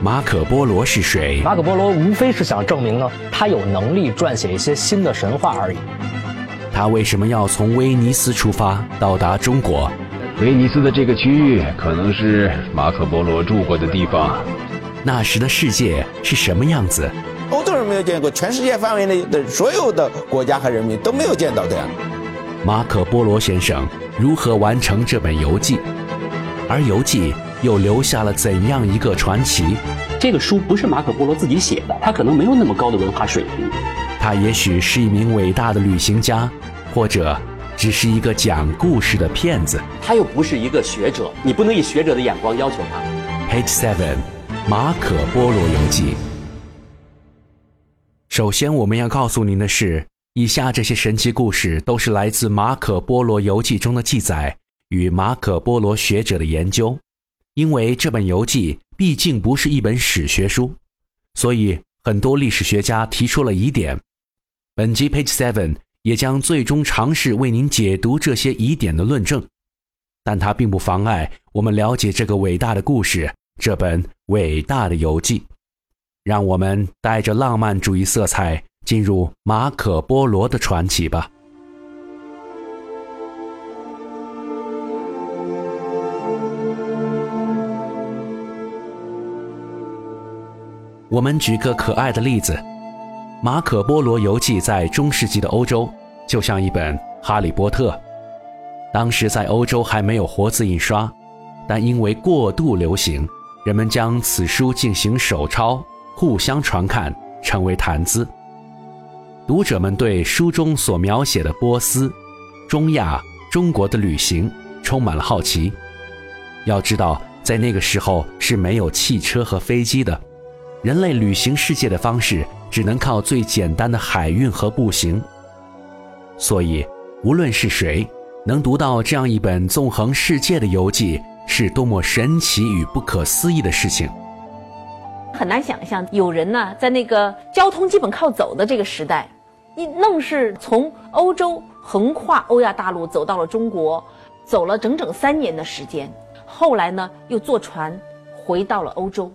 马可波罗是谁？马可波罗无非是想证明呢，他有能力撰写一些新的神话而已。他为什么要从威尼斯出发到达中国？威尼斯的这个区域可能是马可波罗住过的地方。那时的世界是什么样子？欧洲人没有见过，全世界范围内的所有的国家和人民都没有见到的呀。马可波罗先生如何完成这本游记？而游记又留下了怎样一个传奇？这个书不是马可波罗自己写的，他可能没有那么高的文化水平。他也许是一名伟大的旅行家，或者只是一个讲故事的骗子。他又不是一个学者，你不能以学者的眼光要求他。Page Seven，马可波罗游记。首先，我们要告诉您的是，以下这些神奇故事都是来自马可波罗游记中的记载与马可波罗学者的研究。因为这本游记毕竟不是一本史学书，所以很多历史学家提出了疑点。本集 Page Seven 也将最终尝试为您解读这些疑点的论证，但它并不妨碍我们了解这个伟大的故事，这本伟大的游记。让我们带着浪漫主义色彩进入马可波罗的传奇吧。我们举个可爱的例子。马可·波罗游记在中世纪的欧洲，就像一本《哈利波特》。当时在欧洲还没有活字印刷，但因为过度流行，人们将此书进行手抄，互相传看，成为谈资。读者们对书中所描写的波斯、中亚、中国的旅行充满了好奇。要知道，在那个时候是没有汽车和飞机的，人类旅行世界的方式。只能靠最简单的海运和步行，所以无论是谁能读到这样一本纵横世界的游记，是多么神奇与不可思议的事情。很难想象有人呢，在那个交通基本靠走的这个时代，你愣是从欧洲横跨欧亚大陆走到了中国，走了整整三年的时间，后来呢又坐船回到了欧洲。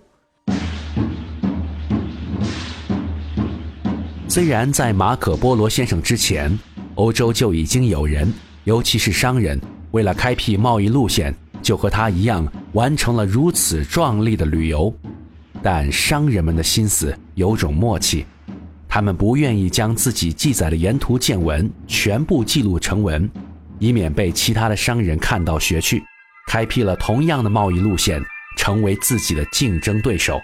虽然在马可·波罗先生之前，欧洲就已经有人，尤其是商人，为了开辟贸易路线，就和他一样完成了如此壮丽的旅游。但商人们的心思有种默契，他们不愿意将自己记载的沿途见闻全部记录成文，以免被其他的商人看到学去，开辟了同样的贸易路线，成为自己的竞争对手。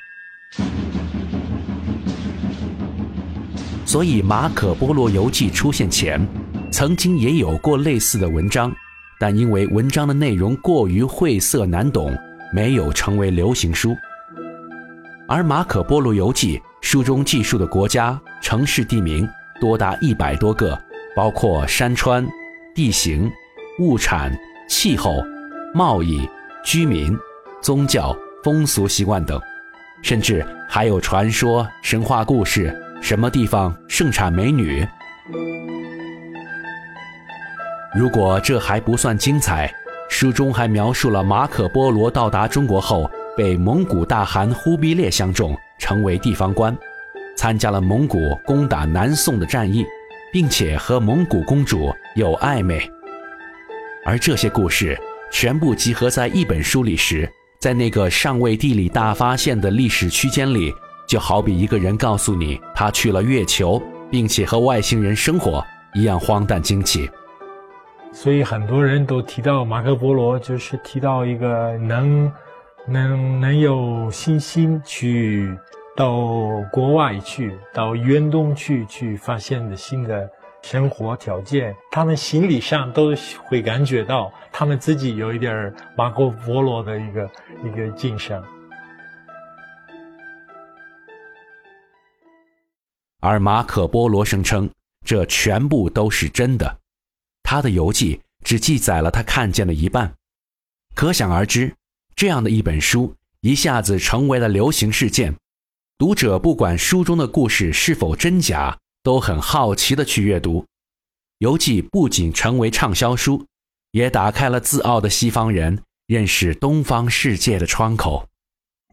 所以，《马可·波罗游记》出现前，曾经也有过类似的文章，但因为文章的内容过于晦涩难懂，没有成为流行书。而《马可·波罗游记》书中记述的国家、城市地名多达一百多个，包括山川、地形、物产、气候、贸易、居民、宗教、风俗习惯等，甚至还有传说、神话故事。什么地方盛产美女？如果这还不算精彩，书中还描述了马可·波罗到达中国后，被蒙古大汗忽必烈相中，成为地方官，参加了蒙古攻打南宋的战役，并且和蒙古公主有暧昧。而这些故事全部集合在一本书里时，在那个尚未地理大发现的历史区间里。就好比一个人告诉你他去了月球，并且和外星人生活一样荒诞惊奇。所以很多人都提到马可波罗，就是提到一个能能能有信心去到国外去，到远东去去发现的新的生活条件。他们心理上都会感觉到，他们自己有一点马可波罗的一个一个精神。而马可·波罗声称，这全部都是真的。他的游记只记载了他看见的一半，可想而知，这样的一本书一下子成为了流行事件。读者不管书中的故事是否真假，都很好奇的去阅读。游记不仅成为畅销书，也打开了自傲的西方人认识东方世界的窗口。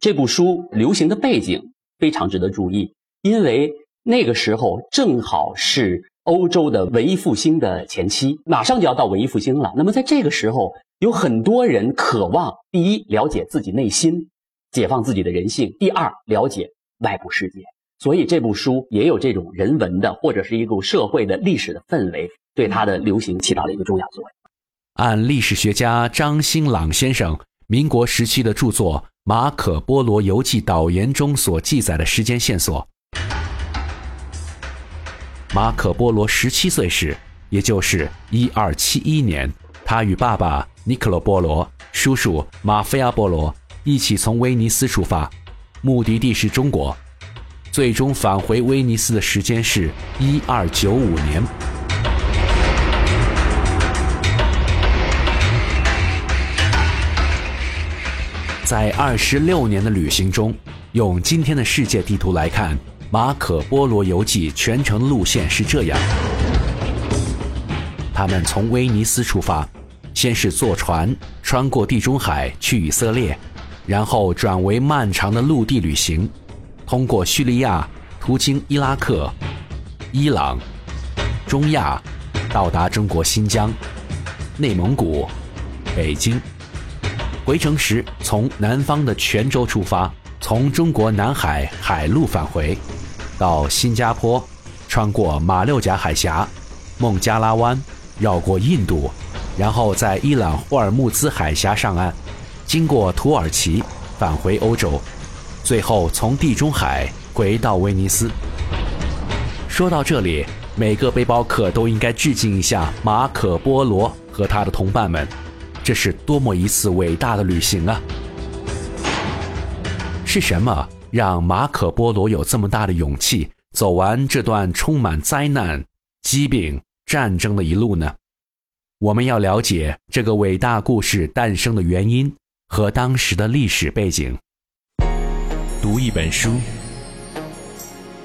这部书流行的背景非常值得注意，因为那个时候正好是欧洲的文艺复兴的前期，马上就要到文艺复兴了。那么在这个时候，有很多人渴望第一了解自己内心，解放自己的人性；第二了解外部世界。所以这部书也有这种人文的或者是一个社会的历史的氛围，对它的流行起到了一个重要作用。按历史学家张新朗先生民国时期的著作《马可·波罗游记导言》中所记载的时间线索，马可·波罗十七岁时，也就是一二七一年，他与爸爸尼克罗·波罗、叔叔马菲亚·波罗一起从威尼斯出发，目的地是中国。最终返回威尼斯的时间是一二九五年。在二十六年的旅行中，用今天的世界地图来看，马可·波罗游记全程路线是这样的：他们从威尼斯出发，先是坐船穿过地中海去以色列，然后转为漫长的陆地旅行。通过叙利亚，途经伊拉克、伊朗、中亚，到达中国新疆、内蒙古、北京。回程时从南方的泉州出发，从中国南海海路返回，到新加坡，穿过马六甲海峡、孟加拉湾，绕过印度，然后在伊朗霍尔木兹海峡上岸，经过土耳其返回欧洲。最后从地中海回到威尼斯。说到这里，每个背包客都应该致敬一下马可·波罗和他的同伴们，这是多么一次伟大的旅行啊！是什么让马可·波罗有这么大的勇气走完这段充满灾难、疾病、战争的一路呢？我们要了解这个伟大故事诞生的原因和当时的历史背景。读一本书，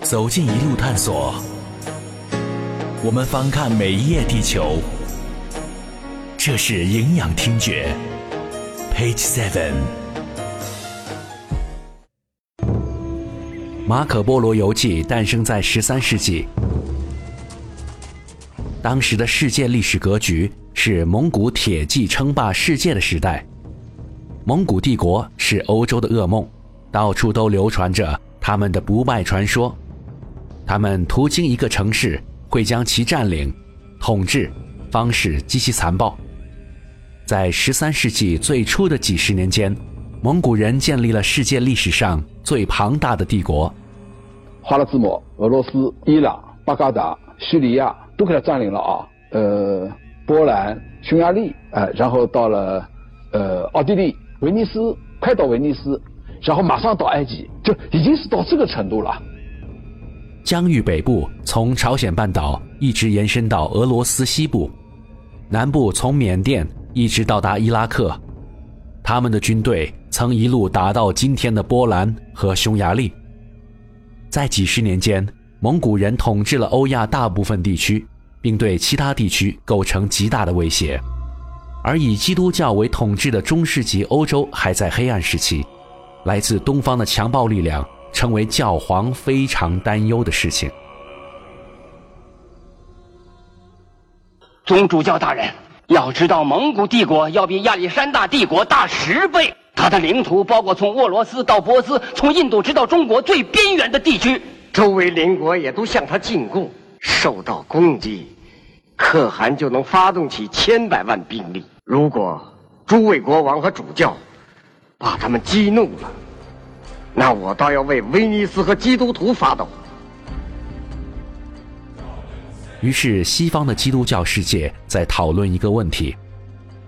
走进一路探索。我们翻看每一页地球，这是营养听觉。Page Seven，《马可·波罗游记》诞生在十三世纪。当时的世界历史格局是蒙古铁骑称霸世界的时代，蒙古帝国是欧洲的噩梦。到处都流传着他们的不败传说。他们途经一个城市，会将其占领、统治，方式极其残暴。在十三世纪最初的几十年间，蒙古人建立了世界历史上最庞大的帝国。花剌子模、俄罗斯、伊朗、巴格达、叙利亚都给他占领了啊。呃，波兰、匈牙利，哎，然后到了呃奥地利、威尼斯，快到威尼斯。然后马上到埃及，就已经是到这个程度了。疆域北部从朝鲜半岛一直延伸到俄罗斯西部，南部从缅甸一直到达伊拉克。他们的军队曾一路打到今天的波兰和匈牙利。在几十年间，蒙古人统治了欧亚大部分地区，并对其他地区构成极大的威胁。而以基督教为统治的中世纪欧洲还在黑暗时期。来自东方的强暴力量成为教皇非常担忧的事情。宗主教大人，要知道蒙古帝国要比亚历山大帝国大十倍，它的领土包括从俄罗斯到波斯，从印度直到中国最边缘的地区，周围邻国也都向他进贡，受到攻击，可汗就能发动起千百万兵力。如果诸位国王和主教。把他们激怒了，那我倒要为威尼斯和基督徒发抖。于是，西方的基督教世界在讨论一个问题：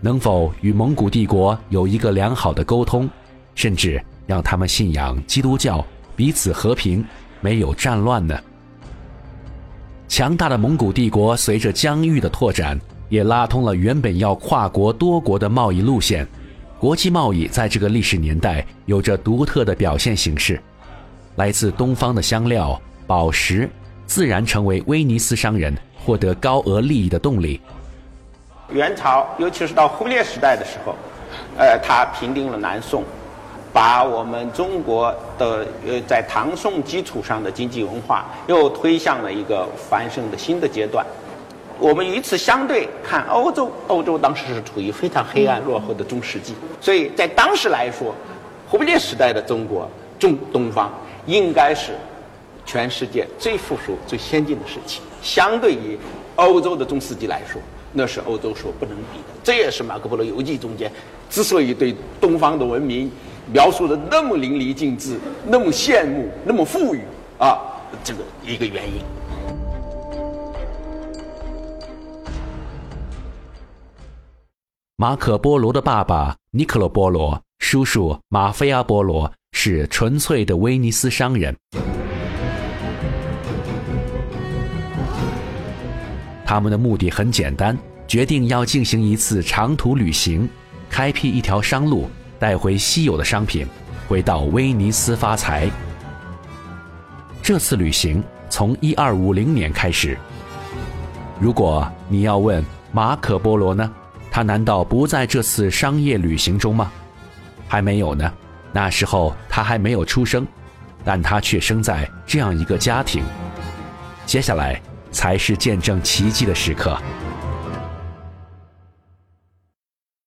能否与蒙古帝国有一个良好的沟通，甚至让他们信仰基督教，彼此和平，没有战乱呢？强大的蒙古帝国随着疆域的拓展，也拉通了原本要跨国多国的贸易路线。国际贸易在这个历史年代有着独特的表现形式，来自东方的香料、宝石，自然成为威尼斯商人获得高额利益的动力。元朝，尤其是到忽烈时代的时候，呃，他平定了南宋，把我们中国的呃在唐宋基础上的经济文化又推向了一个繁盛的新的阶段。我们与此相对看，欧洲，欧洲当时是处于非常黑暗落后的中世纪，所以在当时来说，忽必烈时代的中国中东方应该是全世界最富庶、最先进的时期。相对于欧洲的中世纪来说，那是欧洲所不能比的。这也是马可波罗游记中间之所以对东方的文明描述的那么淋漓尽致、那么羡慕、那么富裕啊，这个一个原因。马可·波罗的爸爸尼可罗·波罗，叔叔马菲亚·波罗是纯粹的威尼斯商人。他们的目的很简单，决定要进行一次长途旅行，开辟一条商路，带回稀有的商品，回到威尼斯发财。这次旅行从一二五零年开始。如果你要问马可·波罗呢？他难道不在这次商业旅行中吗？还没有呢，那时候他还没有出生，但他却生在这样一个家庭。接下来才是见证奇迹的时刻。